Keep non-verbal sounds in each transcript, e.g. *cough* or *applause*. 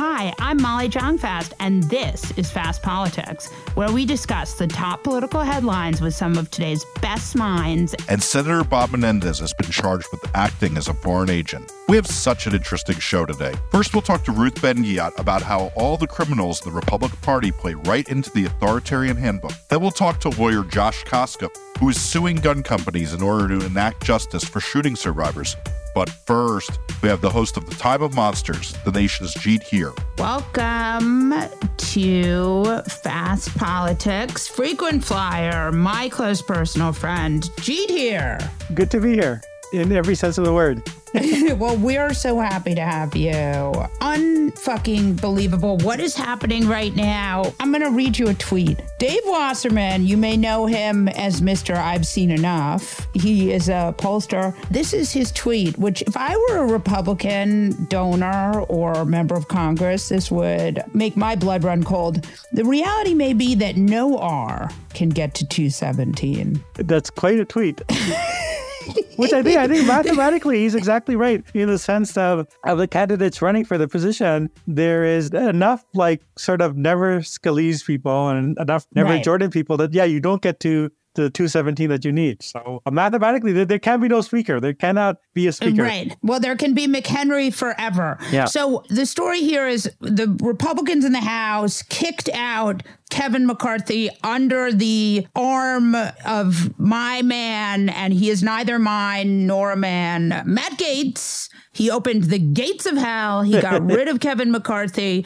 Hi, I'm Molly Jong-Fast, and this is Fast Politics, where we discuss the top political headlines with some of today's best minds. And Senator Bob Menendez has been charged with acting as a foreign agent. We have such an interesting show today. First, we'll talk to Ruth Ben-Ghiat about how all the criminals in the Republican Party play right into the authoritarian handbook. Then we'll talk to lawyer Josh Koskoff, who is suing gun companies in order to enact justice for shooting survivors. But first, we have the host of The Time of Monsters, the nation's Jeet Heer. Welcome to Fast Politics. Frequent flyer, my close personal friend, Jeet Heer. Good to be here in every sense of the word. *laughs* well, we're so happy to have you. Unfucking believable. What is happening right now? I'm going to read you a tweet. Dave Wasserman, you may know him as Mr. I've Seen Enough. He is a pollster. This is his tweet, which, if I were a Republican donor or member of Congress, this would make my blood run cold. The reality may be that no R can get to 217. That's quite a tweet. *laughs* Which I think I think mathematically he's exactly right in the sense of of the candidates running for the position. There is enough like sort of never Scalise people and enough never right. Jordan people that yeah you don't get to the 217 that you need. So uh, mathematically, there, there, can be no speaker. There cannot be a speaker. Right. Well, there can be McHenry forever. Yeah. So the story here is the Republicans in the House kicked out Kevin McCarthy under the arm of my man, and he is neither mine nor a man, Matt Gaetz. He opened the gates of hell. He got *laughs* rid of Kevin McCarthy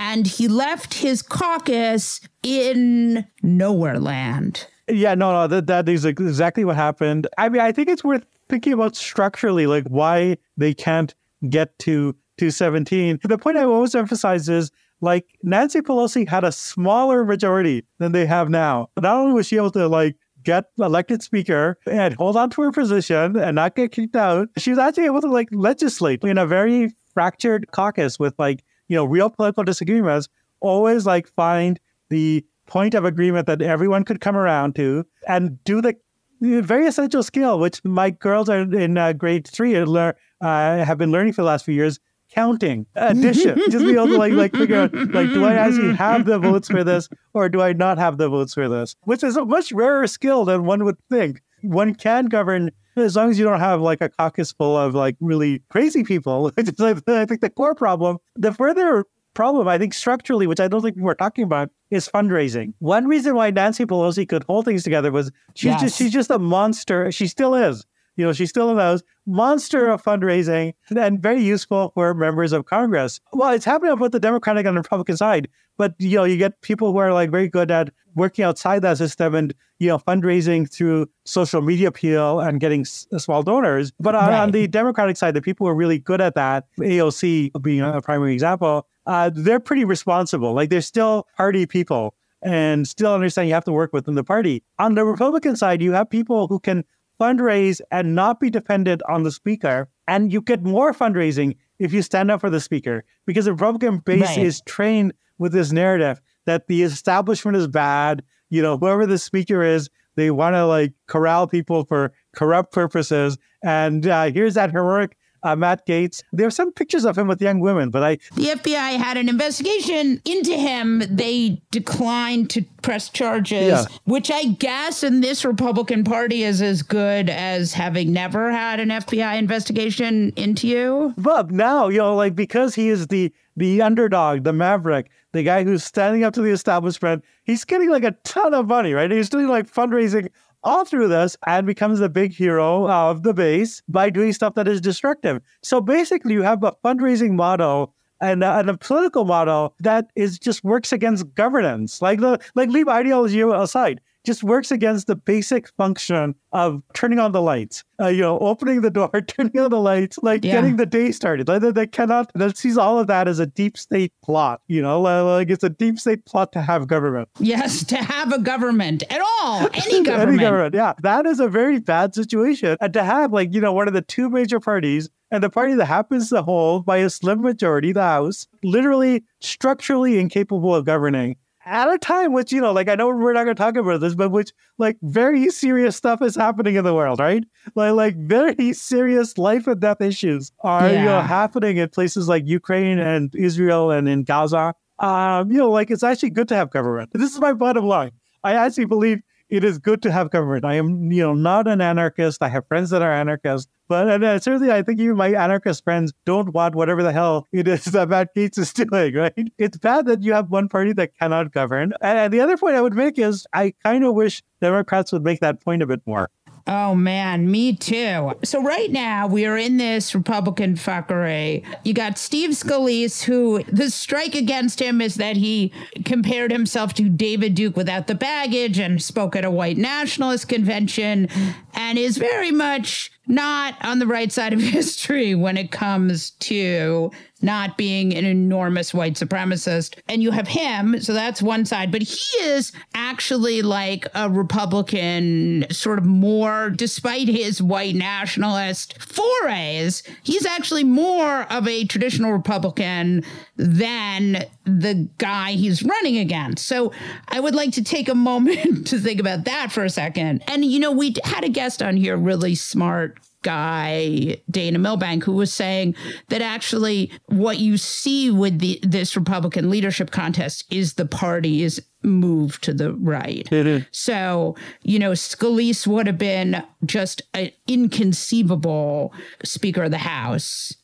and he left his caucus in nowhere land. Yeah, no, no, that, that is exactly what happened. I mean, I think it's worth thinking about structurally, like why they can't get to 217. The point I always emphasize is like Nancy Pelosi had a smaller majority than they have now. Not only was she able to like get elected speaker and hold on to her position and not get kicked out, she was actually able to like legislate in a very fractured caucus with like, you know, real political disagreements, always like find the point of agreement that everyone could come around to and do the very essential skill, which my girls are in uh, grade three and learn, uh, have been learning for the last few years, counting, addition. *laughs* Just be able to like like figure out like, do I actually have the votes for this or do I not have the votes for this? Which is a much rarer skill than one would think. One can govern as long as you don't have like a caucus full of like really crazy people. *laughs* Which is, I think the core problem. The further problem, I think structurally, which I don't think we're talking about, is fundraising. One reason why Nancy Pelosi could hold things together was she's yes. just she's just a monster. She still is. You know, she's still in those monster of fundraising and very useful for members of Congress. Well, it's happening on both the Democratic and Republican side, But you know, you get people who are like very good at working outside that system and you know fundraising through social media appeal and getting s- uh, small donors. But on, Right. on the Democratic side, the people who are really good at that, AOC being a primary example, uh, they're pretty responsible. Like they're still party people and still understand you have to work within the party. On the Republican side, you have people who can fundraise and not be dependent on the speaker. And you get more fundraising if you stand up for the speaker because the Republican base Right. is trained with this narrative that the establishment is bad. You know, whoever the speaker is, they want to like corral people for corrupt purposes. And uh, here's that heroic uh, Matt Gaetz. There are some pictures of him with young women, but I The FBI had an investigation into him. They declined to press charges, Yeah. which I guess in this Republican Party is as good as having never had an FBI investigation into you. But now, you know, like because he is the the underdog, the maverick, the guy who's standing up to the establishment, he's getting like a ton of money, right? He's doing like fundraising all through this and becomes the big hero of the base by doing stuff that is destructive. So basically, you have a fundraising model and a, and a political model that is just works against governance. Like the like leave ideology aside, just works against the basic function of turning on the lights. Uh, you know, opening the door, *laughs* turning on the lights, like Yeah. getting the day started. Like they, they cannot that sees all of that as a deep state plot. You know, like, like it's a deep state plot to have government. Yes, to have a government at all, *laughs* any government. Any government, yeah. That is a very bad situation. And to have like, you know, one of the two major parties and the party that happens to hold by a slim majority, the House, literally structurally incapable of governing at a time which, you know, like I know we're not gonna talk about this, but which like very serious stuff is happening in the world, right? Like like very serious life and death issues are you know happening in places like Ukraine and Israel and in Gaza. Um, you know, like it's actually good to have government. This is my bottom line. I actually believe it is good to have government. I am, you know, not an anarchist. I have friends that are anarchists, but and, uh, certainly I think even my anarchist friends don't want whatever the hell it is *laughs* that Matt Gaetz is doing, right? It's bad that you have one party that cannot govern. And, and the other point I would make is I kind of wish Democrats would make that point a bit more. Oh man, me too. So right now we are in this Republican fuckery. You got Steve Scalise, who the strike against him is that he compared himself to David Duke without the baggage and spoke at a white nationalist convention and is very much not on the right side of *laughs* history when it comes to not being an enormous white supremacist. And you have him, so that's one side, but he is actually like a Republican, sort of more, despite his white nationalist forays, he's actually more of a traditional Republican than the guy he's running against. So I would like to take a moment *laughs* to think about that for a second. And, you know, we had a guest on here, really smart guy Dana Milbank who was saying that actually what you see with the this Republican leadership contest is the party is moved to the right. It is. So, you know, Scalise would have been just an inconceivable Speaker of the House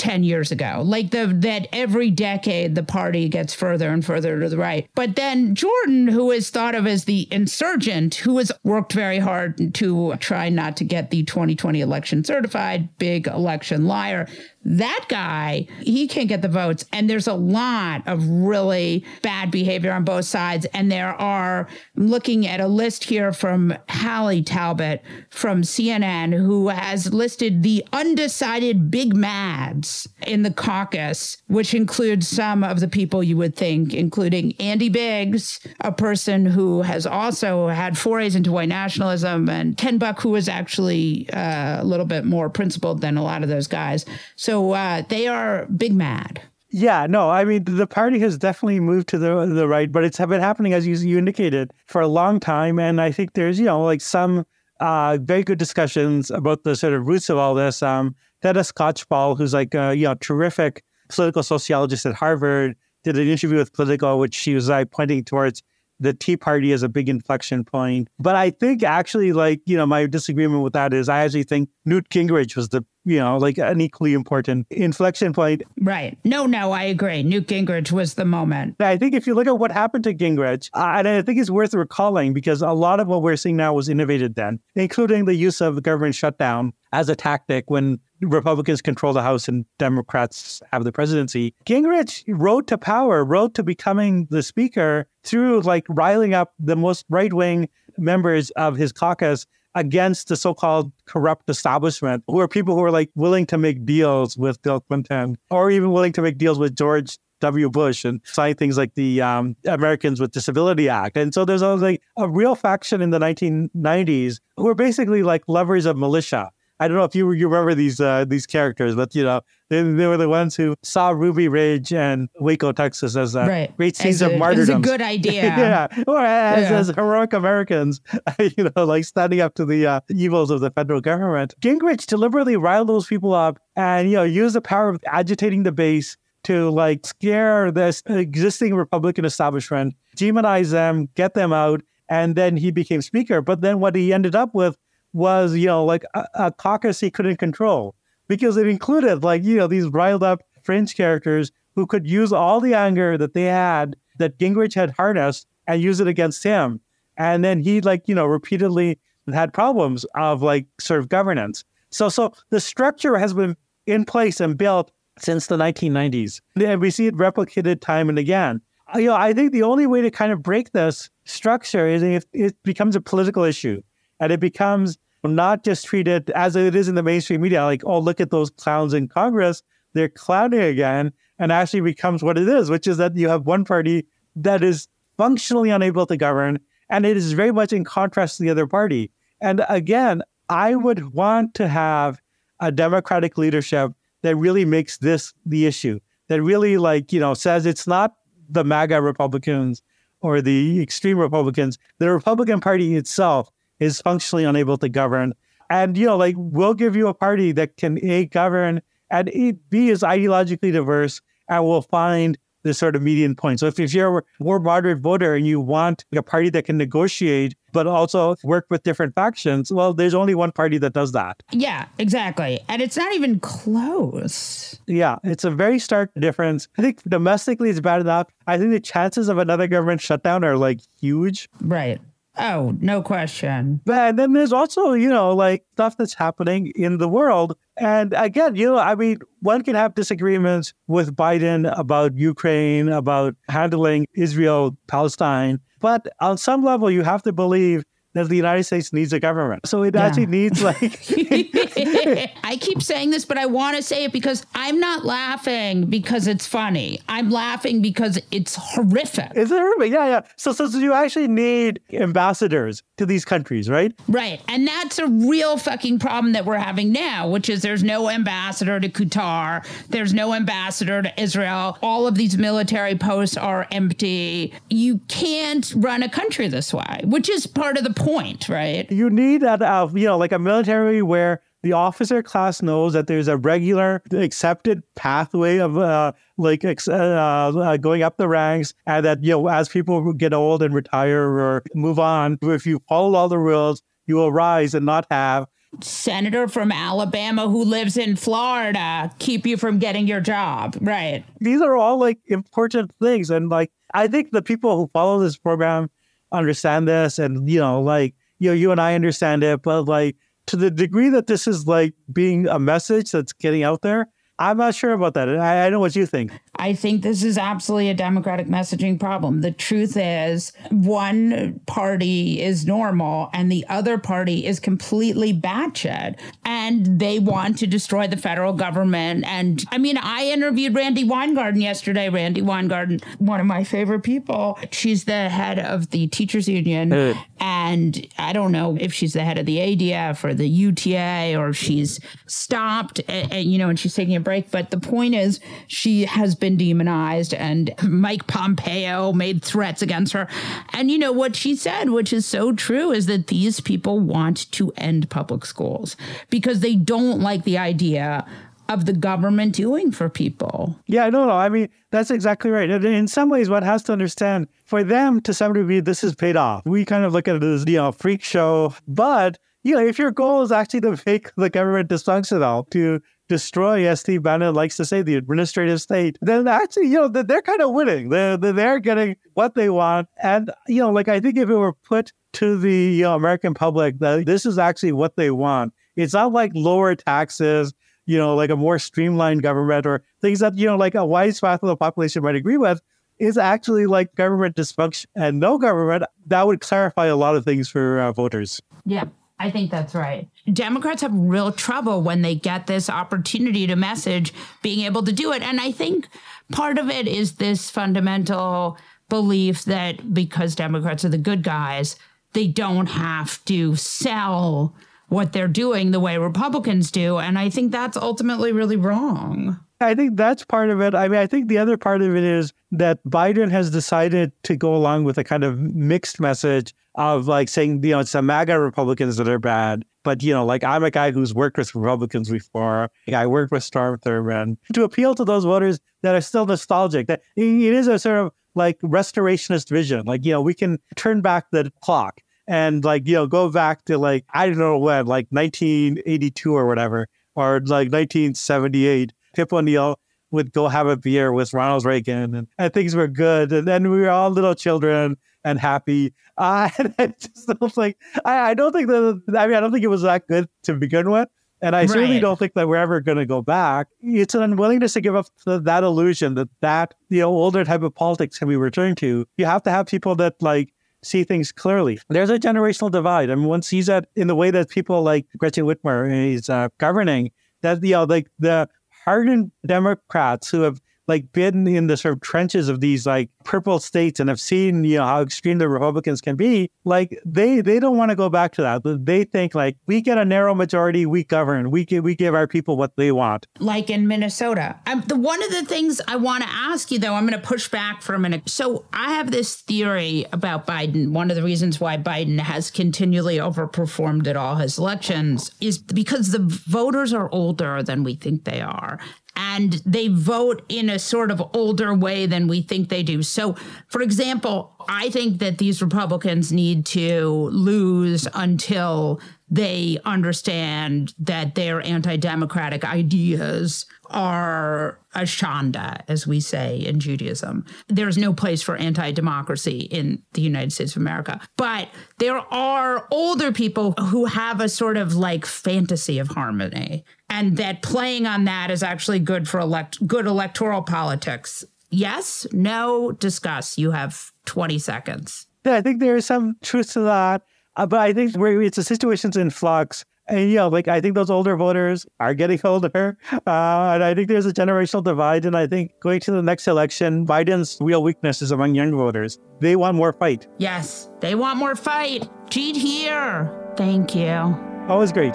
10 years ago. Like the that every decade the party gets further and further to the right. But then Jordan, who is thought of as the insurgent, who has worked very hard to try not to get the 2020 election certified, big election liar. That guy, he can't get the votes. And there's a lot of really bad behavior on both sides. And there are, I'm looking at a list here from Haley Talbot from CNN, who has listed the undecided big mads in the caucus, which includes some of the people you would think, including Andy Biggs, a person who has also had forays into white nationalism, and Ken Buck, who is actually uh, a little bit more principled than a lot of those guys. So uh, they are big mad. Yeah, no, I mean the party has definitely moved to the the right, but it's been happening as you, you indicated for a long time, and I think there's you know like some uh, very good discussions about the sort of roots of all this. Um, Theda Skocpol, who's like a you know terrific political sociologist at Harvard, did an interview with Politico, which she was like pointing towards the Tea Party is a big inflection point. But I think actually, like, you know, my disagreement with that is I actually think Newt Gingrich was the, you know, like an equally important inflection point. Right. No, no, I agree. Newt Gingrich was the moment. I think if you look at what happened to Gingrich, and I think it's worth recalling because a lot of what we're seeing now was innovated then, including the use of the government shutdown as a tactic when Republicans control the House and Democrats have the presidency. Gingrich rode to power, rode to becoming the speaker through like riling up the most right wing members of his caucus against the so-called corrupt establishment, who are people who are like willing to make deals with Bill Clinton or even willing to make deals with George W. Bush and sign things like the um, Americans with Disability Act. And so there's a, like a real faction in the 1990s who are basically like lovers of militia. I don't know if you you remember these uh, these characters, but you know they, they were the ones who saw Ruby Ridge and Waco, Texas, as a right. great scenes of martyrdom. It's a good idea. *laughs* yeah, or as, yeah. as heroic Americans, *laughs* you know, like standing up to the uh, evils of the federal government. Gingrich deliberately riled those people up and you know used the power of agitating the base to like scare this existing Republican establishment, demonize them, get them out, and then he became speaker. But then what he ended up with was, you know, like a, a caucus he couldn't control because it included like, you know, these riled up fringe characters who could use all the anger that they had that Gingrich had harnessed and use it against him. And then he like, you know, repeatedly had problems of like sort of governance. So so the structure has been in place and built since the 1990s. And we see it replicated time and again. You know, I think the only way to kind of break this structure is if it becomes a political issue and it becomes not just treated as it is in the mainstream media, like, oh, look at those clowns in Congress, they're clowning again, and actually becomes what it is, which is that you have one party that is functionally unable to govern, and it is very much in contrast to the other party. And again, I would want to have a Democratic leadership that really makes this the issue, that really, like, you know, says it's not the MAGA Republicans or the extreme Republicans. The Republican Party itself is functionally unable to govern. And, you know, like we'll give you a party that can A, govern and A, B, is ideologically diverse and we'll find this sort of median point. So if, if you're a more moderate voter and you want a party that can negotiate, but also work with different factions, well, there's only one party that does that. Yeah, exactly. And it's not even close. Yeah, it's a very stark difference. I think domestically it's bad enough. I think the chances of another government shutdown are like huge. Right. Oh, no question. But then there's also, you know, like stuff that's happening in the world. And again, you know, I mean, one can have disagreements with Biden about Ukraine, about handling Israel, Palestine. But on some level, you have to believe that the United States needs a government. So it yeah. actually needs like. *laughs* *laughs* I keep saying this, but I want to say it because I'm not laughing because it's funny. I'm laughing because it's horrific. Is it horrific? Yeah, yeah. So, so, so you actually need ambassadors to these countries, right? Right. And that's a real fucking problem that we're having now, which is there's no ambassador to Qatar, there's no ambassador to Israel. All of these military posts are empty. You can't run a country this way, which is part of the point, right? You need that, uh, you know, like a military where the officer class knows that there's a regular accepted pathway of uh, like uh, uh, going up the ranks and that you know as people get old and retire or move on if you follow all the rules you will rise and not have senator from Alabama who lives in Florida keep you from getting your job right these are all like important things and like I think the people who follow this program understand this and you know like you know you and I understand it but like to the degree that this is like being a message that's getting out there I'm not sure about that. I, I know what you think. I think this is absolutely a democratic messaging problem. The truth is, one party is normal and the other party is completely batshit, and they want to destroy the federal government. And I mean, I interviewed Randi Weingarten yesterday. Randi Weingarten, one of my favorite people. She's the head of the teachers union, uh. and I don't know if she's the head of the ADF or the UTA or if she's stopped, and, and you know, and she's taking a break. But the point is, she has been demonized, and Mike Pompeo made threats against her. And you know what she said, which is so true, is that these people want to end public schools because they don't like the idea of the government doing for people. Yeah, no, no. I mean, that's exactly right. In some ways, one has to understand for them to some degree, this is paid off. We kind of look at it as, you know, freak show. But, you know, if your goal is actually to make the government dysfunctional, to destroy, as Steve Bannon likes to say, the administrative state, then actually, you know, they're kind of winning. They're, they're getting what they want. And, you know, like I think if it were put to the you know, American public that this is actually what they want, it's not like lower taxes, you know, like a more streamlined government or things that, you know, like a wide swath of the population might agree with is actually like government dysfunction and no government, that would clarify a lot of things for uh, voters. Yeah. I think that's right. Democrats have real trouble when they get this opportunity to message being able to do it. And I think part of it is this fundamental belief that because Democrats are the good guys, they don't have to sell what they're doing the way Republicans do. And I think that's ultimately really wrong. I think that's part of it. I mean, I think the other part of it is that Biden has decided to go along with a kind of mixed message of like saying, you know, it's the MAGA Republicans that are bad. But, you know, like I'm a guy who's worked with Republicans before. I worked with Strom Thurmond to appeal to those voters that are still nostalgic. That it is a sort of like restorationist vision. Like, you know, we can turn back the clock and like, you know, go back to like, I don't know when, like 1982 or whatever, or like 1978 Tip O'Neill would go have a beer with Ronald Reagan and, and things were good. And then we were all little children and happy. Uh, *laughs* and I just don't think, I, I don't think that, I mean, I don't think it was that good to begin with. And I right. certainly don't think that we're ever going to go back. It's an unwillingness to give up that illusion that that, you know, older type of politics can be returned to. You have to have people that like see things clearly. There's a generational divide. I mean, one sees that in the way that people like Gretchen Whitmer is uh, governing, that, you know, like the hardened Democrats who have like been in the sort of trenches of these like purple states and have seen you know how extreme the Republicans can be, like they they don't want to go back to that. They think like we get a narrow majority, we govern, we give we give our people what they want. Like in Minnesota, I'm, the one of the things I want to ask you though, I'm going to push back for a minute. So I have this theory about Biden. One of the reasons why Biden has continually overperformed at all his elections is because the voters are older than we think they are and they vote in a sort of older way than we think they do. So, for example, I think that these Republicans need to lose until they understand that their anti democratic ideas are a shanda, as we say in Judaism. There's no place for anti democracy in the United States of America. But there are older people who have a sort of like fantasy of harmony, and that playing on that is actually good for elect good electoral politics. Yes, no, discuss. You have 20 seconds. Yeah, I think there is some truth to that. Uh, but I think where it's a situation's in flux. And, you know, like I think those older voters are getting *laughs* older. Uh, and I think there's a generational divide. And I think going to the next election, Biden's real weakness is among young voters. They want more fight. Yes, they want more fight. Jeet Heer. Thank you. Always great.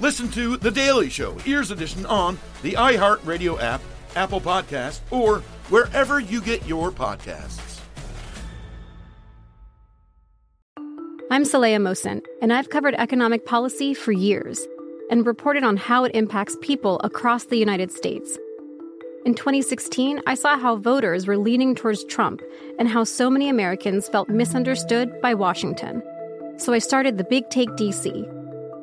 Listen to The Daily Show, Ears Edition, on the iHeartRadio app, Apple Podcast, or wherever you get your podcasts. I'm Saleha Mohsin, and I've covered economic policy for years and reported on how it impacts people across the United States. In 2016, I saw how voters were leaning towards Trump and how so many Americans felt misunderstood by Washington. So I started the Big Take DC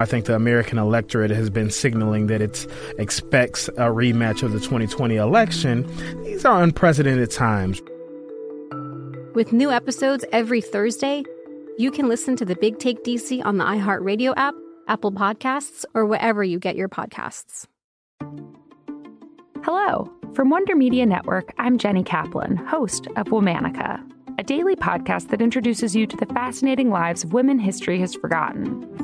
I think the American electorate has been signaling that it expects a rematch of the 2020 election. These are unprecedented times. With new episodes every Thursday, you can listen to the Big Take DC on the iHeartRadio app, Apple Podcasts, or wherever you get your podcasts. Hello. From Wonder Media Network, I'm Jenny Kaplan, host of Womanica, a daily podcast that introduces you to the fascinating lives of women history has forgotten.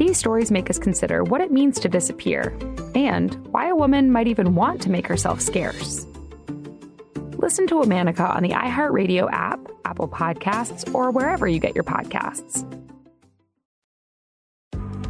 These stories make us consider what it means to disappear and why a woman might even want to make herself scarce. Listen to Womanica on the iHeartRadio app, Apple Podcasts, or wherever you get your podcasts.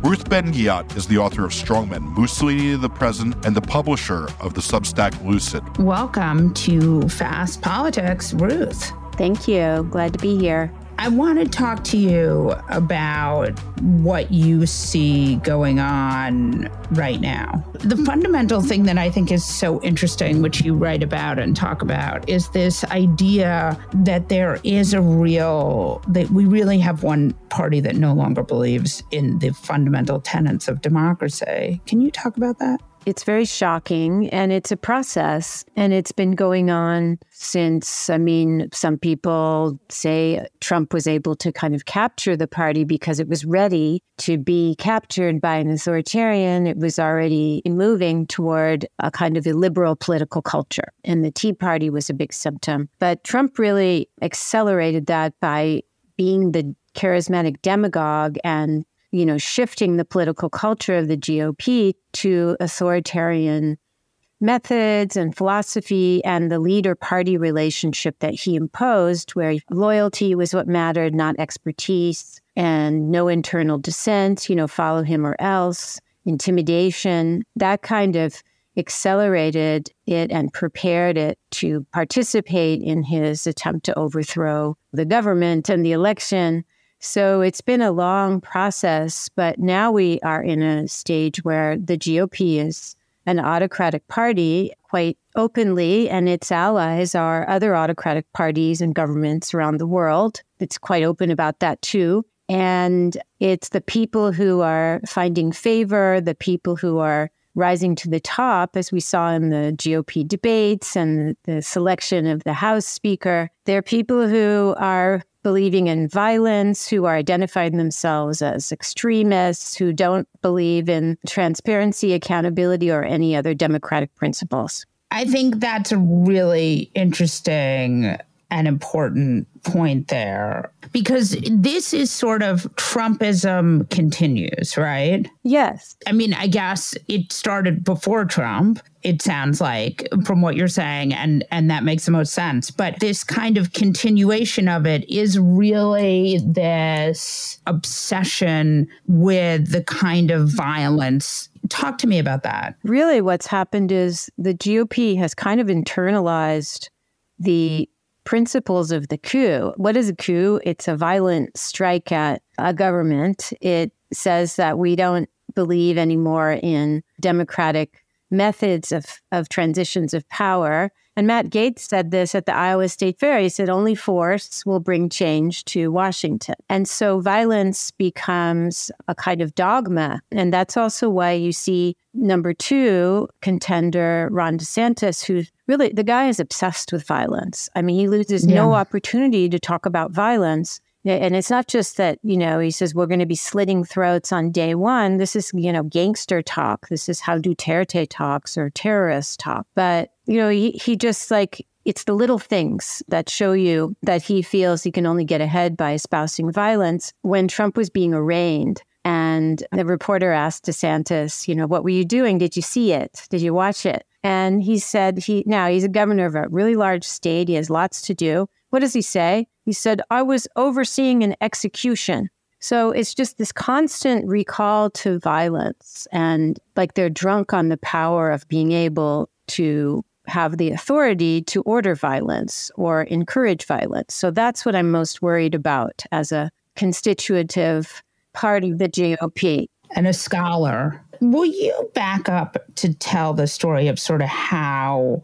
Ruth Ben-Ghiat is the author of Strongmen, Mussolini the Present, and the publisher of the Substack Lucid. Welcome to Fast Politics, Ruth. Thank you. Glad to be here. I want to talk to you about what you see going on right now. The hmm. fundamental thing that I think is so interesting, which you write about and talk about, is this idea that there is a real, that we really have one party that no longer believes in the fundamental tenets of democracy. Can you talk about that? It's very shocking and it's a process and it's been going on since I mean some people say Trump was able to kind of capture the party because it was ready to be captured by an authoritarian. It was already moving toward a kind of illiberal political culture and the Tea Party was a big symptom. But Trump really accelerated that by being the charismatic demagogue and you know, shifting the political culture of the GOP to authoritarian methods and philosophy and the leader party relationship that he imposed, where loyalty was what mattered, not expertise, and no internal dissent, you know, follow him or else, intimidation, that kind of accelerated it and prepared it to participate in his attempt to overthrow the government and the election so it's been a long process, but now we are in a stage where the GOP is an autocratic party quite openly, and its allies are other autocratic parties and governments around the world. It's quite open about that too. And it's the people who are finding favor, the people who are rising to the top, as we saw in the GOP debates and the selection of the House Speaker. They're people who are believing in violence, who are identifying themselves as extremists, who don't believe in transparency, accountability, or any other democratic principles. I think that's a really interesting an important point there because this is sort of Trumpism continues, right? Yes. I mean, I guess it started before Trump. It sounds like from what you're saying and and that makes the most sense. But this kind of continuation of it is really this obsession with the kind of violence talk to me about that. Really what's happened is the GOP has kind of internalized the principles of the coup. What is a coup? It's a violent strike at a government. It says that we don't believe anymore in democratic methods of, of transitions of power. And Matt Gaetz said this at the Iowa State Fair. He said, only force will bring change to Washington. And so violence becomes a kind of dogma. And that's also why you see number two contender, Ron DeSantis, who really, the guy is obsessed with violence. I mean, he loses yeah. no opportunity to talk about violence. And it's not just that, you know, he says we're going to be slitting throats on day one. This is, you know, gangster talk. This is how Duterte talks or terrorist talk. But, you know, he, he just like it's the little things that show you that he feels he can only get ahead by espousing violence. When Trump was being arraigned, and the reporter asked DeSantis, you know, what were you doing? Did you see it? Did you watch it? And he said he now he's a governor of a really large state. He has lots to do. What does he say? He said, I was overseeing an execution. So it's just this constant recall to violence and like they're drunk on the power of being able to have the authority to order violence or encourage violence. So that's what I'm most worried about as a constitutive part of the GOP. And a scholar. Will you back up to tell the story of sort of how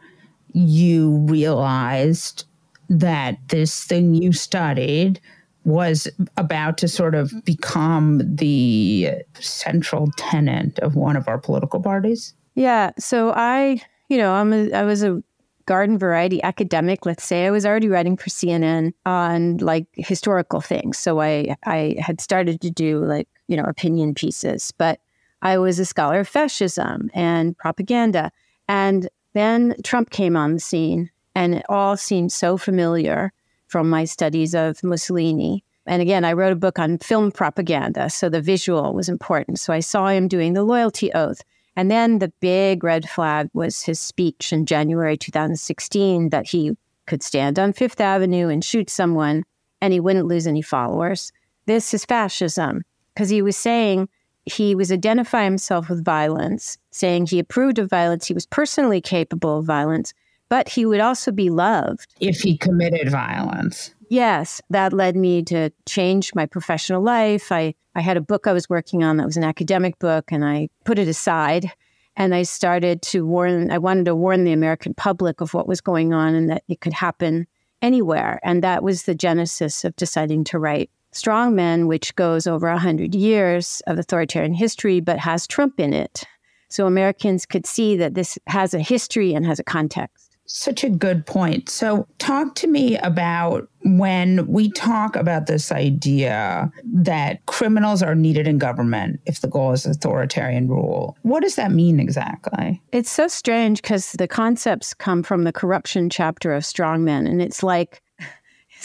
you realized that this thing you studied was about to sort of become the central tenet of one of our political parties? Yeah. So I, you know, I'm a, I was a garden variety academic, let's say. I was already writing for CNN on like historical things. So I I had started to do like, you know, opinion pieces, but I was a scholar of fascism and propaganda. And then Trump came on the scene and it all seemed so familiar from my studies of Mussolini. And again, I wrote a book on film propaganda, so the visual was important. So I saw him doing the loyalty oath. And then the big red flag was his speech in January 2016 that he could stand on Fifth Avenue and shoot someone and he wouldn't lose any followers. This is fascism because he was saying he was identifying himself with violence, saying he approved of violence, he was personally capable of violence, but he would also be loved if he committed violence. Yes, that led me to change my professional life. I, I had a book I was working on that was an academic book, and I put it aside. And I started to warn, I wanted to warn the American public of what was going on and that it could happen anywhere. And that was the genesis of deciding to write Strong Men, which goes over 100 years of authoritarian history, but has Trump in it. So Americans could see that this has a history and has a context. Such a good point. So, talk to me about when we talk about this idea that criminals are needed in government if the goal is authoritarian rule. What does that mean exactly? It's so strange because the concepts come from the corruption chapter of Strongmen, and it's like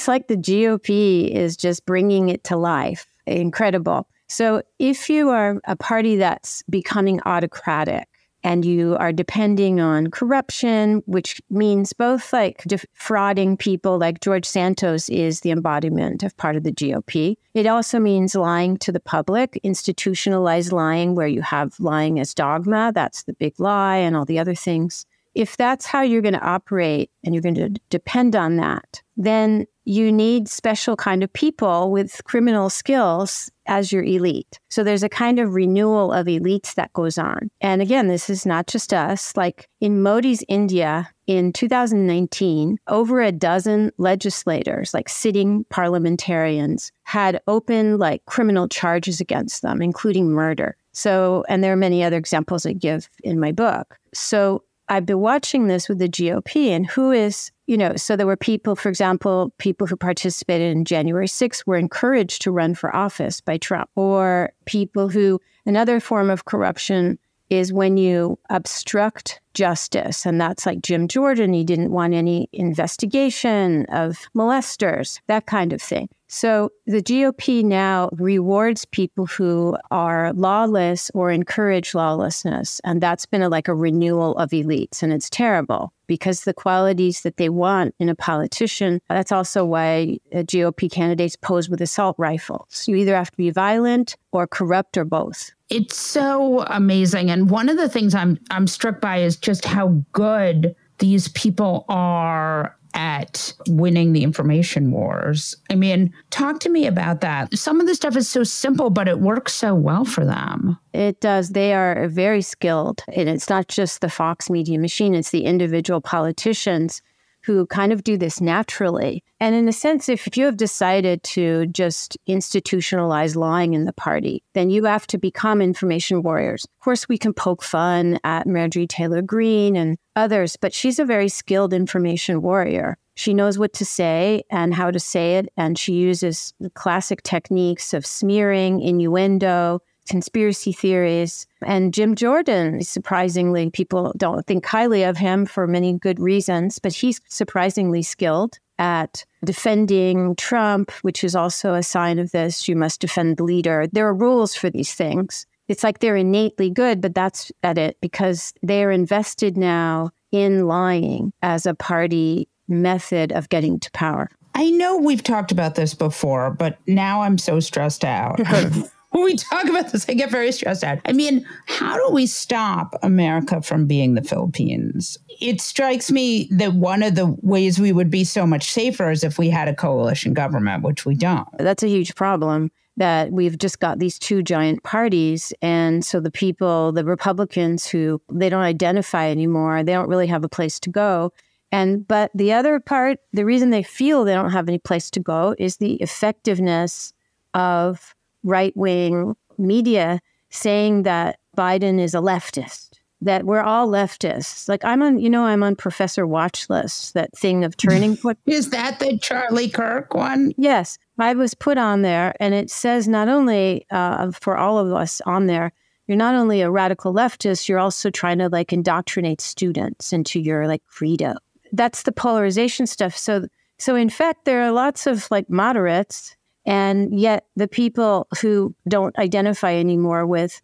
it's like the GOP is just bringing it to life. Incredible. So, if you are a party that's becoming autocratic, and you are depending on corruption, which means both like defrauding people, like George Santos is the embodiment of part of the GOP. It also means lying to the public, institutionalized lying, where you have lying as dogma. That's the big lie and all the other things. If that's how you're going to operate and you're going to depend on that, then you need special kind of people with criminal skills as your elite. So there's a kind of renewal of elites that goes on. And again, this is not just us. Like in Modi's India in 2019, over a dozen legislators, like sitting parliamentarians, had open like criminal charges against them, including murder. So, and there are many other examples I give in my book. So I've been watching this with the GOP and who is, you know, so there were people, for example, people who participated in January 6th were encouraged to run for office by Trump, or people who, another form of corruption is when you obstruct justice. And that's like Jim Jordan. He didn't want any investigation of molesters, that kind of thing. So the GOP now rewards people who are lawless or encourage lawlessness. And that's been a, like a renewal of elites. And it's terrible because the qualities that they want in a politician, that's also why uh, GOP candidates pose with assault rifles. You either have to be violent or corrupt or both. It's so amazing. And one of the things I'm I'm struck by is just how good these people are at winning the information wars. I mean, talk to me about that. Some of the stuff is so simple, but it works so well for them. It does. They are very skilled. And it's not just the Fox media machine, it's the individual politicians who kind of do this naturally. And in a sense, if you have decided to just institutionalize lying in the party, then you have to become information warriors. Of course, we can poke fun at Marjorie Taylor Greene and others, but she's a very skilled information warrior. She knows what to say and how to say it, and she uses the classic techniques of smearing, innuendo, conspiracy theories. And Jim Jordan, surprisingly, people don't think highly of him for many good reasons, but he's surprisingly skilled at defending Trump, which is also a sign of this. You must defend the leader. There are rules for these things. It's like they're innately good, but that's at it because they're invested now in lying as a party method of getting to power. I know we've talked about this before, but now I'm so stressed out. *laughs* when we talk about this, I get very stressed out. I mean, how do we stop America from being the Philippines? It strikes me that one of the ways we would be so much safer is if we had a coalition government, which we don't. That's a huge problem that we've just got these two giant parties. And so the people, the Republicans who they don't identify anymore, they don't really have a place to go. And but the other part, the reason they feel they don't have any place to go is the effectiveness of right wing media saying that Biden is a leftist, that we're all leftists. Like I'm on, you know, I'm on Professor Watch List, that thing of turning *laughs* is that the Charlie Kirk one? Yes. I was put on there, and it says not only uh, for all of us on there, you're not only a radical leftist, you're also trying to like indoctrinate students into your like credo that's the polarization stuff. So, so in fact, there are lots of like moderates, and yet the people who don't identify anymore with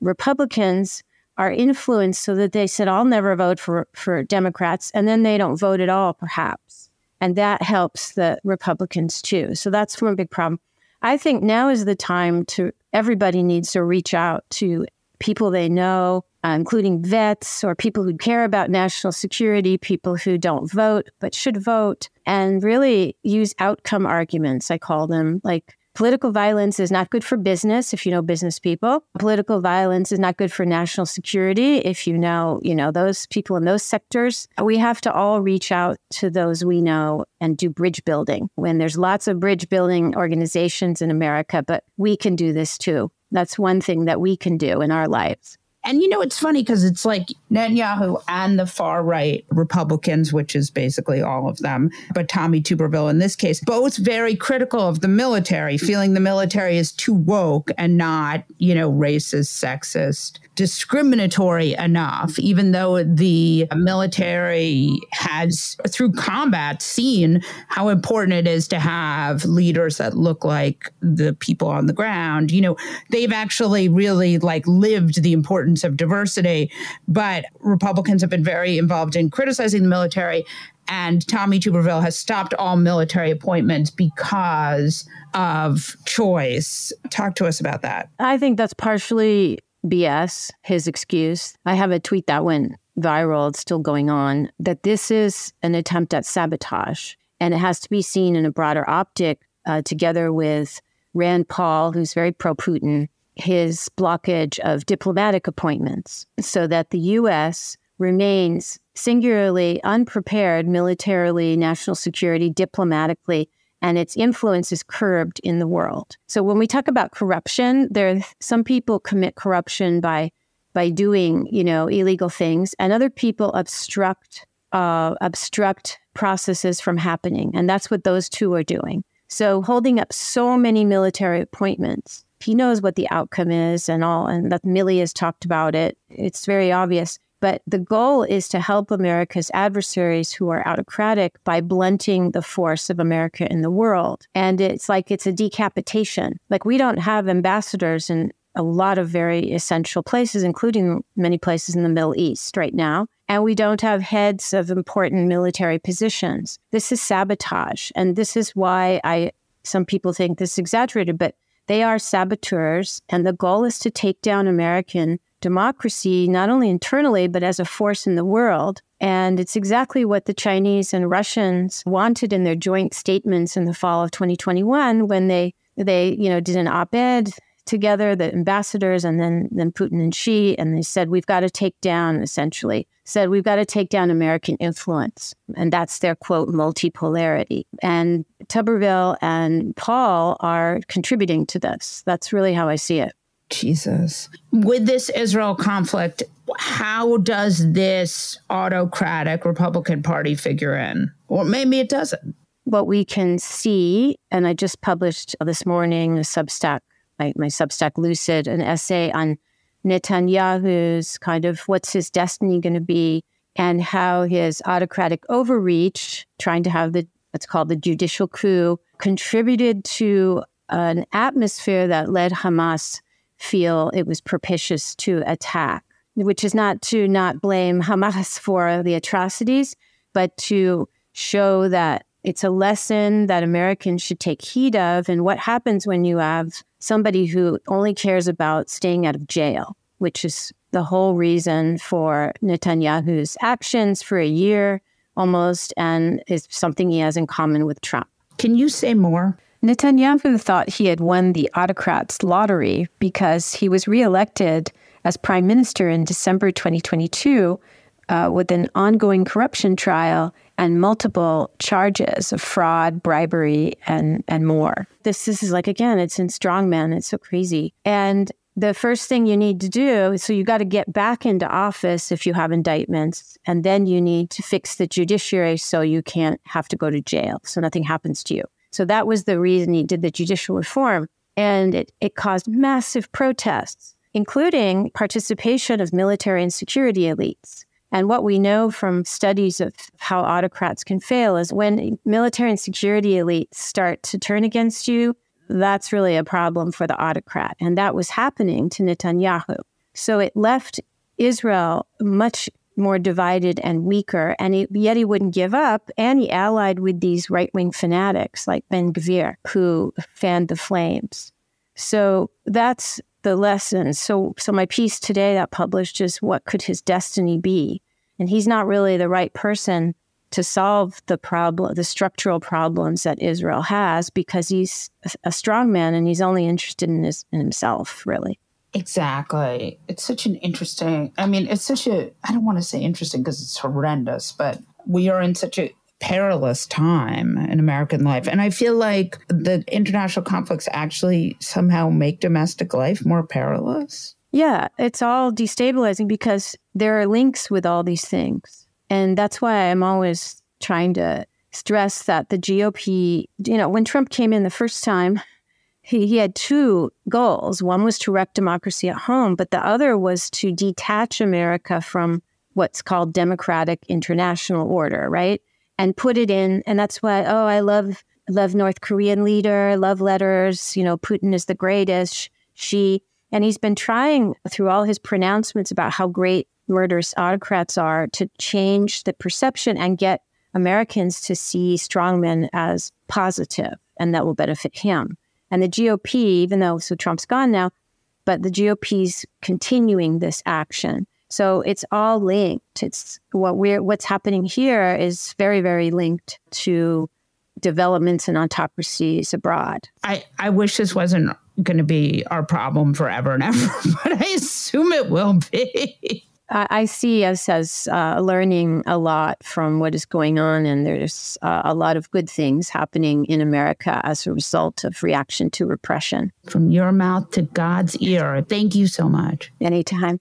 Republicans are influenced so that they said, "I'll never vote for for Democrats," and then they don't vote at all, perhaps, and that helps the Republicans too. So that's one big problem. I think now is the time to everybody needs to reach out to people they know, uh, including vets or people who care about national security, people who don't vote but should vote, and really use outcome arguments, I call them. Like political violence is not good for business if you know business people. Political violence is not good for national security if you know, you know, those people in those sectors. We have to all reach out to those we know and do bridge building. When there's lots of bridge building organizations in America, but we can do this too. That's one thing that we can do in our lives. And you know, it's funny because it's like Netanyahu and the far right Republicans, which is basically all of them, but Tommy Tuberville in this case, both very critical of the military, feeling the military is too woke and not, you know, racist, sexist, discriminatory enough, even though the military has, through combat, seen how important it is to have leaders that look like the people on the ground. You know, they've actually really like lived the importance of diversity, but Republicans have been very involved in criticizing the military and Tommy Tuberville has stopped all military appointments because of choice. Talk to us about that. I think that's partially BS, his excuse. I have a tweet that went viral, it's still going on, that this is an attempt at sabotage. And it has to be seen in a broader optic uh, together with Rand Paul, who's very pro Putin, his blockage of diplomatic appointments, so that the U.S. remains singularly unprepared militarily, national security, diplomatically and its influence is curbed in the world. So when we talk about corruption, there some people commit corruption by by doing you know illegal things, and other people obstruct uh, obstruct processes from happening, and that's what those two are doing. So holding up so many military appointments, he knows what the outcome is, and all, and that Milley has talked about it. It's very obvious. But the goal is to help America's adversaries who are autocratic by blunting the force of America in the world. And it's like it's a decapitation. Like we don't have ambassadors in a lot of very essential places, including many places in the Middle East right now. And we don't have heads of important military positions. This is sabotage. And this is why I, some people think this is exaggerated, but they are saboteurs. And the goal is to take down American democracy, not only internally, but as a force in the world. And it's exactly what the Chinese and Russians wanted in their joint statements in the fall of 2021 when they, they you know, did an op-ed together, the ambassadors and then, then Putin and Xi, and they said, we've got to take down, essentially, said, we've got to take down American influence. And that's their quote, multipolarity. And Tuberville and Paul are contributing to this. That's really how I see it. Jesus. With this Israel conflict, how does this autocratic Republican Party figure in? Or maybe it doesn't. What we can see, and I just published this morning a Substack my, my Substack Lucid, an essay on Netanyahu's kind of what's his destiny going to be and how his autocratic overreach, trying to have the what's called the judicial coup, contributed to an atmosphere that led Hamas feel it was propitious to attack, which is not to not blame Hamas *laughs* for the atrocities, but to show that it's a lesson that Americans should take heed of and what happens when you have somebody who only cares about staying out of jail, which is the whole reason for Netanyahu's actions for a year almost, and is something he has in common with Trump. Can you say more? Netanyahu thought he had won the autocrats' lottery because he was reelected as prime minister in December 2022 uh, with an ongoing corruption trial and multiple charges of fraud, bribery, and, and more. This, this is like, again, it's in strongman. It's so crazy. And the first thing you need to do so you got to get back into office if you have indictments and then you need to fix the judiciary so you can't have to go to jail so nothing happens to you so that was the reason he did the judicial reform and it, it caused massive protests including participation of military and security elites and what we know from studies of how autocrats can fail is when military and security elites start to turn against you that's really a problem for the autocrat. And that was happening to Netanyahu. So it left Israel much more divided and weaker, and he, yet he wouldn't give up. And he allied with these right wing fanatics like Ben Gvir, who fanned the flames. So that's the lesson. So, so my piece today that published is what could his destiny be? And he's not really the right person to solve the problem, the structural problems that Israel has, because he's a strong man and he's only interested in, his, in himself, really. Exactly. It's such an interesting, I mean, it's such a, I don't want to say interesting because it's horrendous, but we are in such a perilous time in American life. And I feel like the international conflicts actually somehow make domestic life more perilous. Yeah, it's all destabilizing because there are links with all these things. And that's why I'm always trying to stress that the GOP, you know, when Trump came in the first time, he, he had two goals. One was to wreck democracy at home, but the other was to detach America from what's called democratic international order, right? And put it in, and that's why, oh, I love love North Korean leader, love letters, you know, Putin is the greatest. She and he's been trying through all his pronouncements about how great murderous autocrats are to change the perception and get Americans to see strongmen as positive and that will benefit him. And the GOP, even though so Trump's gone now, but the GOP's continuing this action. So it's all linked. It's what we're what's happening here is very, very linked to developments and autocracies abroad. I, I wish this wasn't going to be our problem forever and ever, *laughs* but I assume it will be. *laughs* I see us as uh, learning a lot from what is going on, and there's uh, a lot of good things happening in America as a result of reaction to repression. From your mouth to God's ear. Thank you so much. Anytime.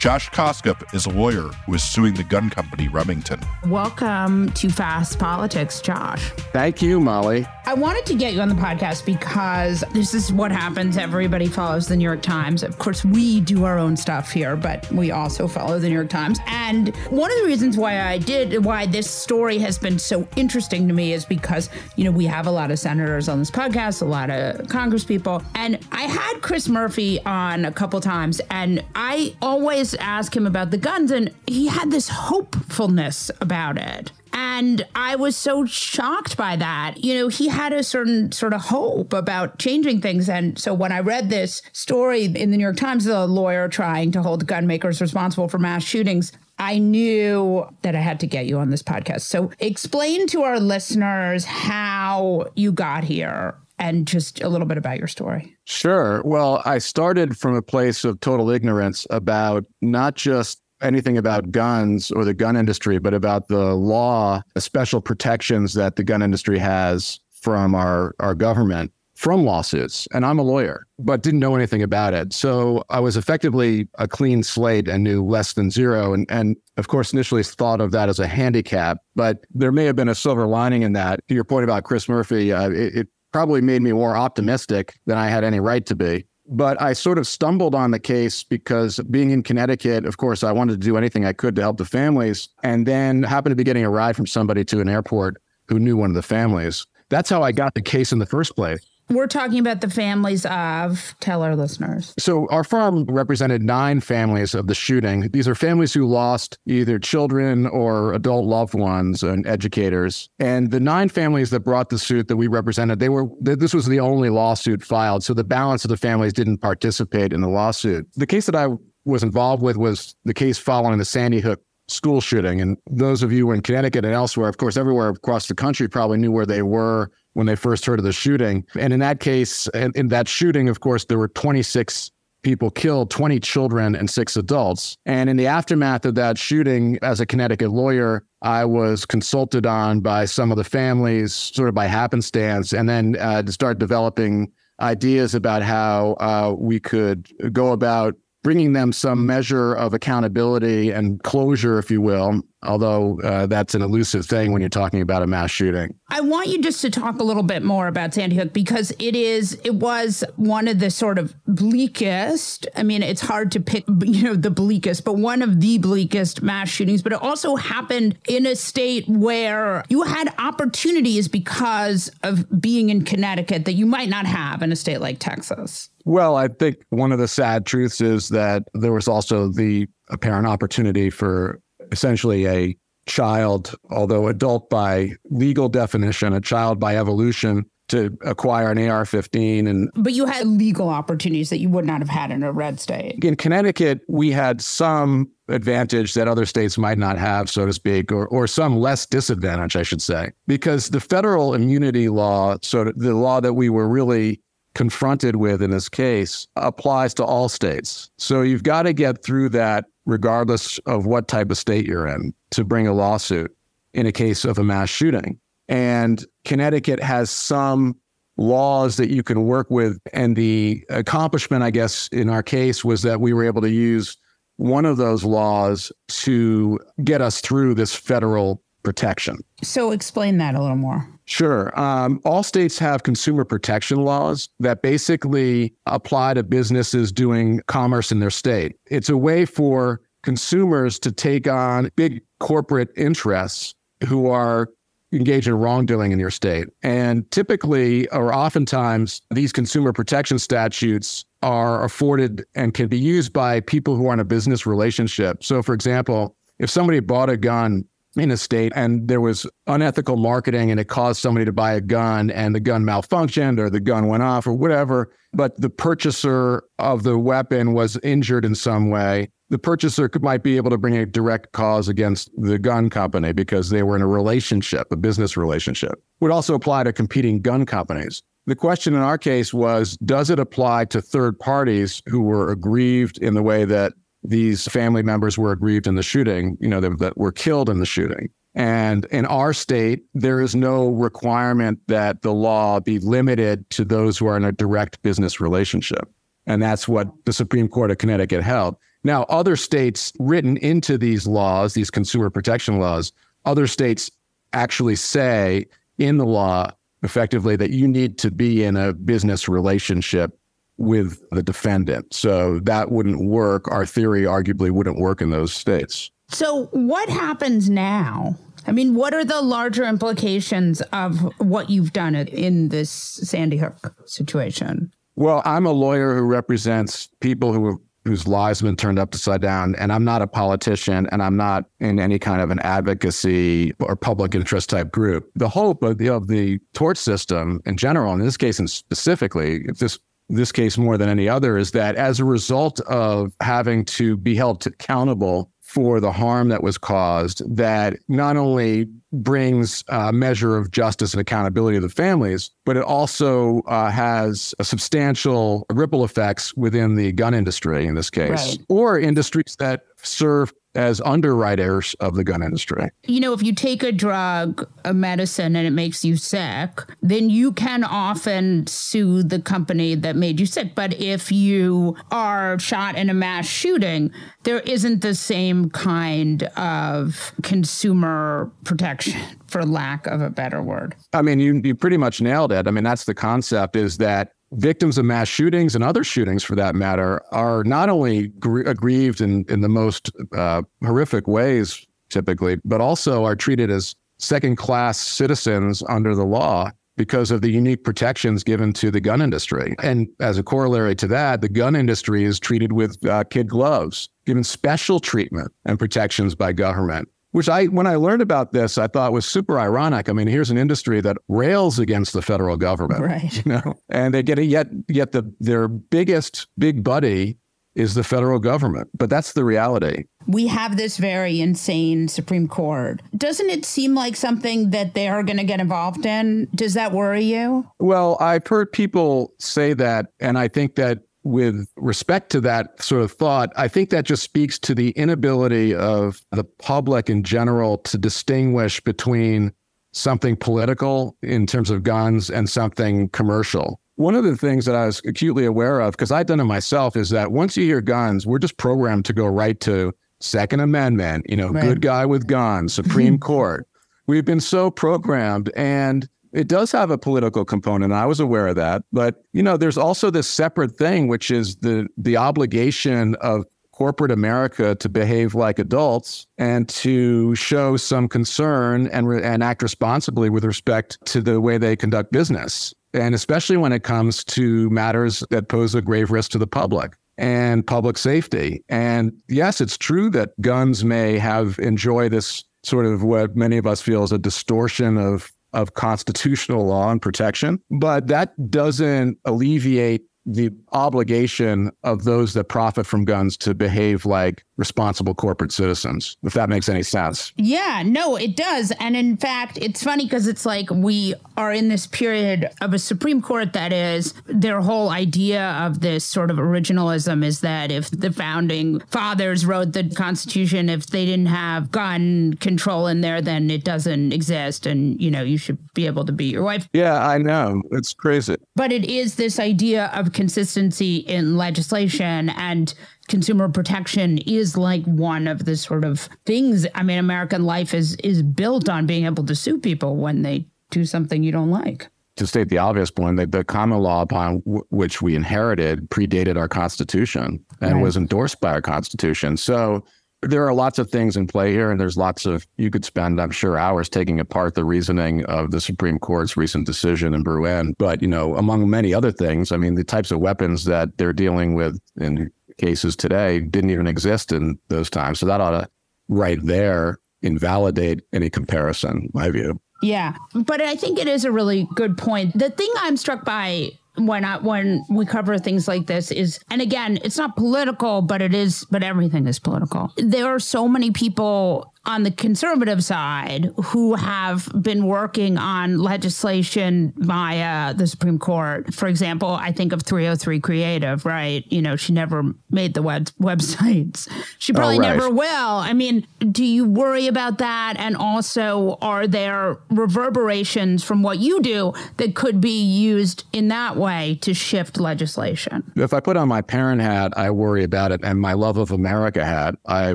Josh Koskoff is a lawyer who is suing the gun company Remington. Welcome to Fast Politics, Josh. Thank you, Molly. I wanted to get you on the podcast because this is what happens. Everybody follows the New York Times. Of course, we do our own stuff here, but we also follow the New York Times. And one of the reasons why I did, why this story has been so interesting to me is because, you know, we have a lot of senators on this podcast, a lot of Congress people. And I had Chris Murphy on a couple times, and I always ask him about the guns, and he had this hopefulness about it. And I was so shocked by that. You know, he had a certain sort of hope about changing things. And so when I read this story in the New York Times, the lawyer trying to hold gun makers responsible for mass shootings, I knew that I had to get you on this podcast. So explain to our listeners how you got here and just a little bit about your story. Sure. Well, I started from a place of total ignorance about not just anything about guns or the gun industry, but about the law, the special protections that the gun industry has from our, our government from lawsuits. And I'm a lawyer, but didn't know anything about it. So I was effectively a clean slate and knew less than zero. And, and of course, initially thought of that as a handicap, but there may have been a silver lining in that. To your point about Chris Murphy, uh, it, it probably made me more optimistic than I had any right to be. But I sort of stumbled on the case because being in Connecticut, of course, I wanted to do anything I could to help the families, and then happened to be getting a ride from somebody to an airport who knew one of the families. That's how I got the case in the first place. We're talking about the families of, tell our listeners. So, our farm represented nine families of the shooting. These are families who lost either children or adult loved ones and educators. And the nine families that brought the suit that we represented, they were this was the only lawsuit filed. So, the balance of the families didn't participate in the lawsuit. The case that I was involved with was the case following the Sandy Hook school shooting. And those of you in Connecticut and elsewhere, of course, everywhere across the country probably knew where they were when they first heard of the shooting. And in that case, in, in that shooting, of course, there were 26 people killed, 20 children and six adults. And in the aftermath of that shooting, as a Connecticut lawyer, I was consulted on by some of the families, sort of by happenstance, and then uh, to start developing ideas about how uh, we could go about bringing them some measure of accountability and closure, if you will, although uh, that's an elusive thing when you're talking about a mass shooting. I want you just to talk a little bit more about Sandy Hook because it is it was one of the sort of bleakest. I mean, it's hard to pick, you know, the bleakest, but one of the bleakest mass shootings. But it also happened in a state where you had opportunities because of being in Connecticut that you might not have in a state like Texas. Well, I think one of the sad truths is that there was also the apparent opportunity for essentially a child, although adult by legal definition, a child by evolution to acquire an AR 15. And But you had legal opportunities that you would not have had in a red state. In Connecticut, we had some advantage that other states might not have, so to speak, or, or some less disadvantage, I should say, because the federal immunity law, so the law that we were really confronted with in this case applies to all states. So you've got to get through that regardless of what type of state you're in, to bring a lawsuit in a case of a mass shooting. And Connecticut has some laws that you can work with. And the accomplishment, I guess, in our case was that we were able to use one of those laws to get us through this federal protection. So explain that a little more. Sure. Um, all states have consumer protection laws that basically apply to businesses doing commerce in their state. It's a way for consumers to take on big corporate interests who are engaged in wrongdoing in your state. And typically, or oftentimes, these consumer protection statutes are afforded and can be used by people who are in a business relationship. So, for example, if somebody bought a gun in a state and there was unethical marketing and it caused somebody to buy a gun and the gun malfunctioned or the gun went off or whatever, but the purchaser of the weapon was injured in some way, the purchaser could, might be able to bring a direct cause against the gun company because they were in a relationship, a business relationship. Would also apply to competing gun companies. The question in our case was Does it apply to third parties who were aggrieved in the way that these family members were aggrieved in the shooting, you know, that, that were killed in the shooting. And in our state, there is no requirement that the law be limited to those who are in a direct business relationship. And that's what the Supreme Court of Connecticut held. Now, other states written into these laws, these consumer protection laws, other states actually say in the law effectively that you need to be in a business relationship with the defendant. So that wouldn't work. Our theory arguably wouldn't work in those states. So, what happens now? I mean, what are the larger implications of what you've done in this Sandy Hook situation? Well, I'm a lawyer who represents people who whose lives have been turned upside down. And I'm not a politician and I'm not in any kind of an advocacy or public interest type group. The hope of the, of the tort system in general, in this case and specifically, if this this case more than any other is that as a result of having to be held accountable for the harm that was caused, that not only brings a measure of justice and accountability to the families, but it also uh, has a substantial ripple effects within the gun industry in this case, right. or industries that serve as underwriters of the gun industry. You know, if you take a drug, a medicine, and it makes you sick, then you can often sue the company that made you sick. But if you are shot in a mass shooting, there isn't the same kind of consumer protection for lack of a better word. I mean, you you pretty much nailed it. I mean, that's the concept is that victims of mass shootings and other shootings for that matter are not only gr- aggrieved in, in the most uh, horrific ways typically, but also are treated as second class citizens under the law because of the unique protections given to the gun industry. And as a corollary to that, the gun industry is treated with uh, kid gloves, given special treatment and protections by government. Which I, when I learned about this, I thought was super ironic. I mean, here's an industry that rails against the federal government, right? You know, and they get it yet, yet the their biggest big buddy is the federal government. But that's the reality. We have this very insane Supreme Court. Doesn't it seem like something that they are going to get involved in? Does that worry you? Well, I've heard people say that, and I think that with respect to that sort of thought, I think that just speaks to the inability of the public in general to distinguish between something political in terms of guns and something commercial. One of the things that I was acutely aware of, because I've done it myself, is that once you hear guns, we're just programmed to go right to Second Amendment, you know, right. good guy with guns, Supreme *laughs* Court. We've been so programmed. And it does have a political component. I was aware of that. But, you know, there's also this separate thing, which is the the obligation of corporate America to behave like adults and to show some concern and, re- and act responsibly with respect to the way they conduct business. And especially when it comes to matters that pose a grave risk to the public and public safety. And yes, it's true that guns may have enjoy this sort of what many of us feel is a distortion of of constitutional law and protection, but that doesn't alleviate the obligation of those that profit from guns to behave like responsible corporate citizens, if that makes any sense. Yeah, no, it does. And in fact, it's funny because it's like we are in this period of a Supreme Court that is their whole idea of this sort of originalism is that if the founding fathers wrote the Constitution, if they didn't have gun control in there, then it doesn't exist. And, you know, you should be able to beat your wife. Yeah, I know. It's crazy. But it is this idea of consistency in legislation and consumer protection is like one of the sort of things. I mean, American life is is built on being able to sue people when they do something you don't like. To state the obvious point, that the common law upon w- which we inherited predated our Constitution and right. was endorsed by our Constitution. So there are lots of things in play here, and there's lots of you could spend, I'm sure, hours taking apart the reasoning of the Supreme Court's recent decision in Bruen. But you know, among many other things, I mean, the types of weapons that they're dealing with in cases today didn't even exist in those times. So that ought to right there invalidate any comparison, my view. Yeah, but I think it is a really good point. The thing I'm struck by when I when we cover things like this is and again it's not political but it is but everything is political there are so many people on the conservative side who have been working on legislation via the Supreme Court. For example, I think of 303 Creative, right? You know, she never made the web- *laughs* websites. She probably oh, right. never will. I mean, do you worry about that? And also, are there reverberations from what you do that could be used in that way to shift legislation? If I put on my parent hat, I worry about it, and my love of America hat, I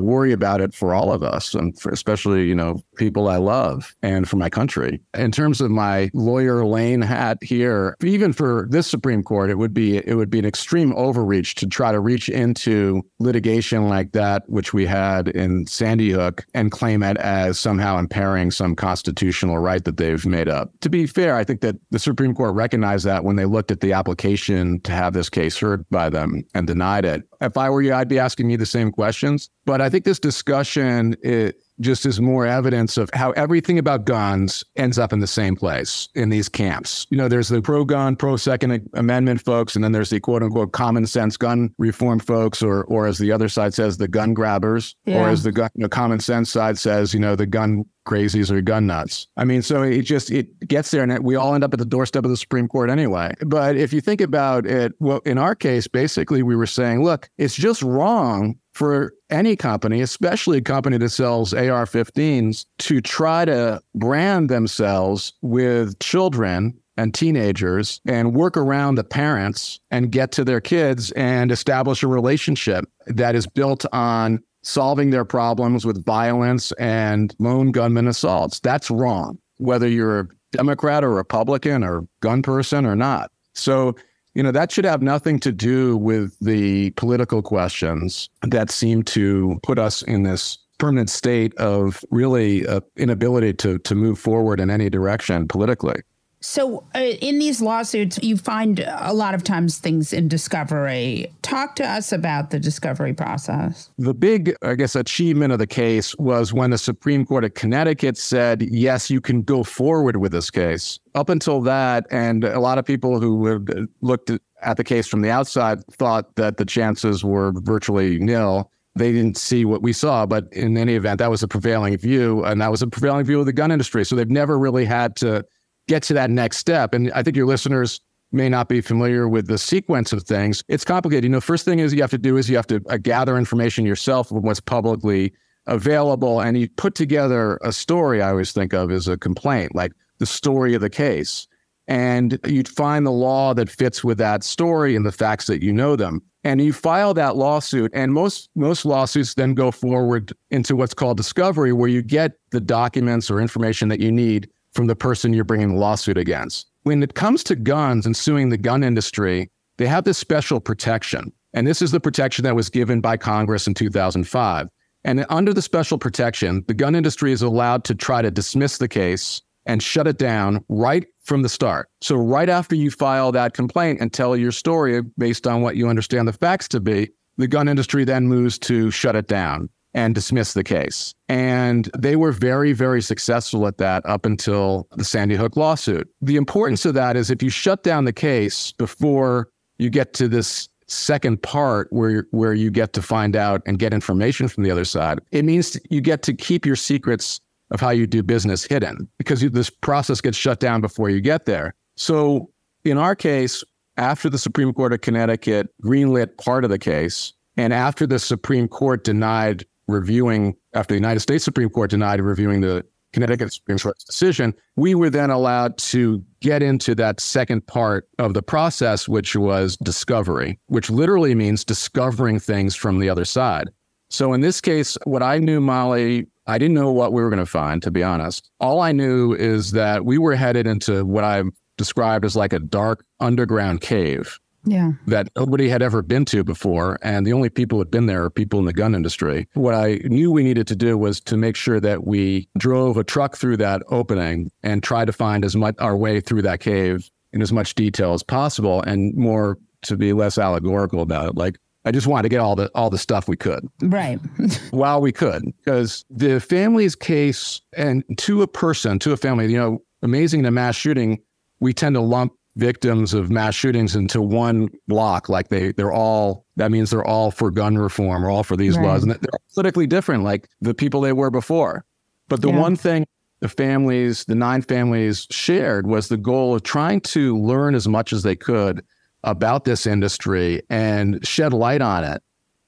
worry about it for all of us. And for especially, you know, people I love and for my country. In terms of my lawyer lane hat here, even for this Supreme Court, it would be it would be an extreme overreach to try to reach into litigation like that, which we had in Sandy Hook, and claim it as somehow impairing some constitutional right that they've made up. To be fair, I think that the Supreme Court recognized that when they looked at the application to have this case heard by them and denied it. If I were you, I'd be asking me the same questions. But I think this discussion it, just is more evidence of how everything about guns ends up in the same place in these camps. You know, there's the pro gun, pro Second Amendment folks, and then there's the quote unquote common sense gun reform folks, or or as the other side says, the gun grabbers, yeah. or as the gun, you know, common sense side says, you know, the gun crazies or gun nuts. I mean, so it just it gets there, and we all end up at the doorstep of the Supreme Court anyway. But if you think about it, well, in our case, basically, we were saying, look, it's just wrong for any company, especially a company that sells AR 15s, to try to brand themselves with children and teenagers and work around the parents and get to their kids and establish a relationship that is built on solving their problems with violence and lone gunman assaults. That's wrong, whether you're a Democrat or Republican or gun person or not. So, you know, that should have nothing to do with the political questions that seem to put us in this permanent state of really uh, inability to to move forward in any direction politically. So, uh, in these lawsuits, you find a lot of times things in discovery. Talk to us about the discovery process. The big, I guess, achievement of the case was when the Supreme Court of Connecticut said, yes, you can go forward with this case. Up until that, and a lot of people who looked at the case from the outside thought that the chances were virtually nil they didn't see what we saw. But in any event, that was a prevailing view, and that was a prevailing view of the gun industry. So they've never really had to get to that next step. And I think your listeners may not be familiar with the sequence of things. It's complicated. You know, first thing is you have to do is you have to uh, gather information yourself from what's publicly available, and you put together a story. I always think of as a complaint, like the story of the case, and you'd find the law that fits with that story and the facts that you know them. And you file that lawsuit, and most most lawsuits then go forward into what's called discovery, where you get the documents or information that you need from the person you're bringing the lawsuit against. When it comes to guns and suing the gun industry, they have this special protection. And this is the protection that was given by Congress in 2005. And under the special protection, the gun industry is allowed to try to dismiss the case and shut it down right from the start. So, right after you file that complaint and tell your story based on what you understand the facts to be, the gun industry then moves to shut it down and dismiss the case. And they were very, very successful at that up until the Sandy Hook lawsuit. The importance of that is if you shut down the case before you get to this second part where where you get to find out and get information from the other side, it means you get to keep your secrets of how you do business hidden because you, this process gets shut down before you get there. So in our case, after the Supreme Court of Connecticut greenlit part of the case, and after the Supreme Court denied reviewing, after the United States Supreme Court denied reviewing the Connecticut Supreme Court's decision, we were then allowed to get into that second part of the process, which was discovery, which literally means discovering things from the other side. So in this case, what I knew, Molly, I didn't know what we were going to find, to be honest. All I knew is that we were headed into what I've described as like a dark underground cave yeah. that nobody had ever been to before. And the only people who had been there are people in the gun industry. What I knew we needed to do was to make sure that we drove a truck through that opening and try to find as much our way through that cave in as much detail as possible and more to be less allegorical about it. Like I just wanted to get all the all the stuff we could. Right. *laughs* while we could. Because the family's case and to a person, to a family, you know, amazing in a mass shooting, we tend to lump victims of mass shootings into one block. Like they, they're all, that means they're all for gun reform or all for these right. laws. And they're politically different, like the people they were before. But the yeah. one thing the families, the nine families shared was the goal of trying to learn as much as they could about this industry and shed light on it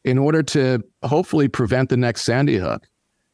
in order to hopefully prevent the next Sandy Hook.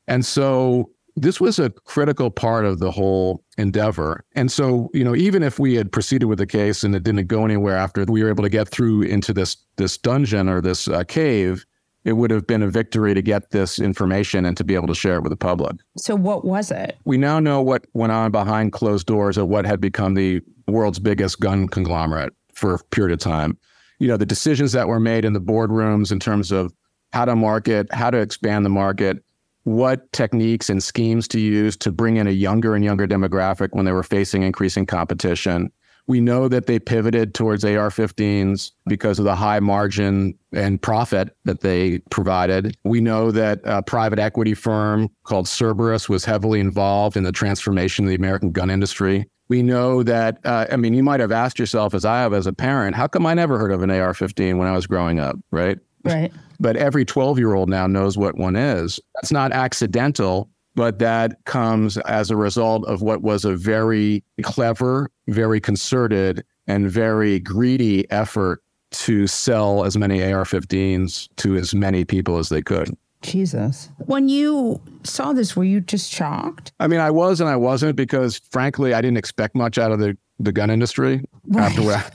And so this was a critical part of the whole endeavor. And so, you know, even if we had proceeded with the case and it didn't go anywhere after we were able to get through into this this dungeon or this uh, cave, it would have been a victory to get this information and to be able to share it with the public. So, what was it? We now know what went on behind closed doors of what had become the world's biggest gun conglomerate for a period of time. You know, the decisions that were made in the boardrooms in terms of how to market, how to expand the market, what techniques and schemes to use to bring in a younger and younger demographic when they were facing increasing competition. We know that they pivoted towards AR 15s because of the high margin and profit that they provided. We know that a private equity firm called Cerberus was heavily involved in the transformation of the American gun industry. We know that, uh, I mean, you might have asked yourself, as I have as a parent, how come I never heard of an AR 15 when I was growing up, right? Right. But every 12 year old now knows what one is. That's not accidental, but that comes as a result of what was a very clever, very concerted, and very greedy effort to sell as many AR 15s to as many people as they could. Jesus. When you saw this, were you just shocked? I mean, I was and I wasn't because, frankly, I didn't expect much out of the, the gun industry right. after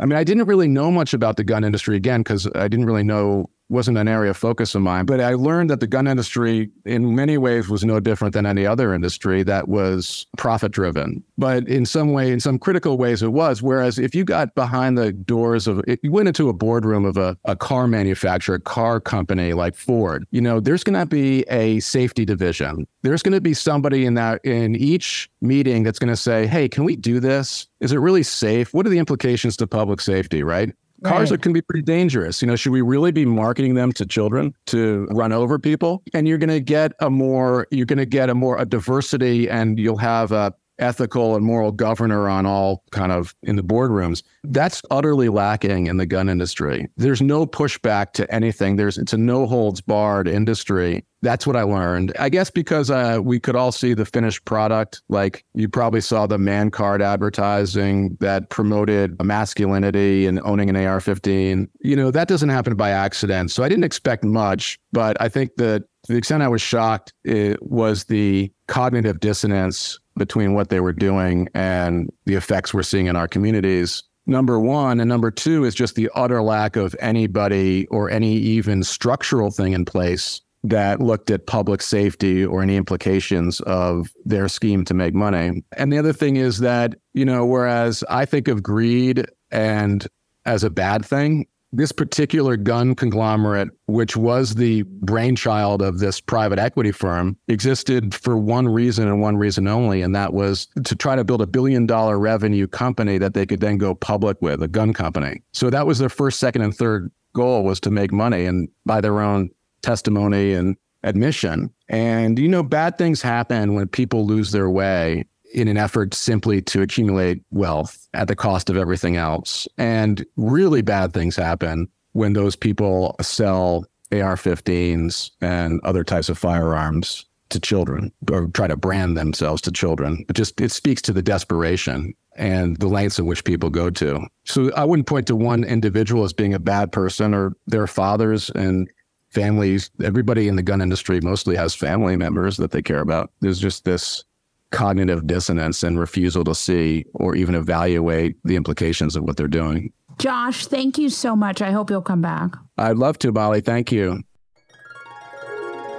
I mean, I didn't really know much about the gun industry again because I didn't really know wasn't an area of focus of mine. But I learned that the gun industry, in many ways, was no different than any other industry that was profit driven. But in some way, in some critical ways, it was. Whereas if you got behind the doors of, if you went into a boardroom of a, a car manufacturer, a car company like Ford, you know, there's going to be a safety division. There's going to be somebody in that in each meeting that's going to say, "Hey, can we do this? Is it really safe? What are the implications to public safety?" Right? Cars Right. are, can be pretty dangerous. You know, should we really be marketing them to children to run over people? And you're going to get a more, you're going to get a more a diversity, and you'll have a ethical and moral governor on all kind of in the boardrooms. That's utterly lacking in the gun industry. There's no pushback to anything. There's it's a no holds barred industry. That's what I learned. I guess because uh, we could all see the finished product. Like you probably saw the man card advertising that promoted masculinity and owning an AR 15. You know, that doesn't happen by accident. So I didn't expect much, but I think that to the extent I was shocked, it was the cognitive dissonance between what they were doing and the effects we're seeing in our communities. Number one. And number two is just the utter lack of anybody or any even structural thing in place that looked at public safety or any implications of their scheme to make money. And the other thing is that, you know, whereas I think of greed and as a bad thing, this particular gun conglomerate, which was the brainchild of this private equity firm, existed for one reason and one reason only, and that was to try to build a billion dollar revenue company that they could then go public with, a gun company. So that was their first, second, and third goal was to make money and by their own testimony and admission. And, you know, bad things happen when people lose their way in an effort simply to accumulate wealth at the cost of everything else. And really bad things happen when those people sell AR 15s and other types of firearms to children or try to brand themselves to children. It just it speaks to the desperation and the lengths in which people go to. So I wouldn't point to one individual as being a bad person or their fathers and families. Everybody in the gun industry mostly has family members that they care about. There's just this cognitive dissonance and refusal to see or even evaluate the implications of what they're doing. Josh, thank you so much. I hope you'll come back. I'd love to, Molly. Thank you.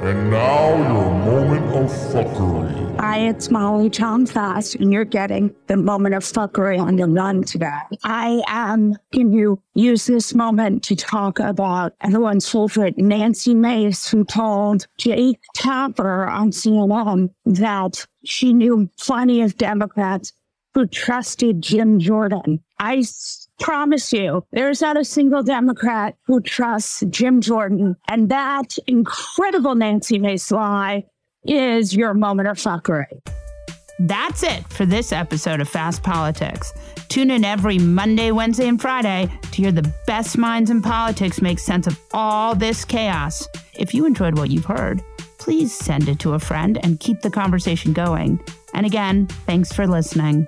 And now your moment of fuckery. Hi, it's Molly Jong-Fast, and you're getting the moment of fuckery on the run today. I am going to use this moment to talk about everyone's favorite Nancy Mace, who told Jake Tapper on CNN that she knew plenty of Democrats who trusted Jim Jordan. I promise you, there's not a single Democrat who trusts Jim Jordan. And that incredible Nancy Mace lie is your moment of fuckery. That's it for this episode of Fast Politics. Tune in every Monday, Wednesday, and Friday to hear the best minds in politics make sense of all this chaos. If you enjoyed what you've heard, please send it to a friend and keep the conversation going. And again, thanks for listening.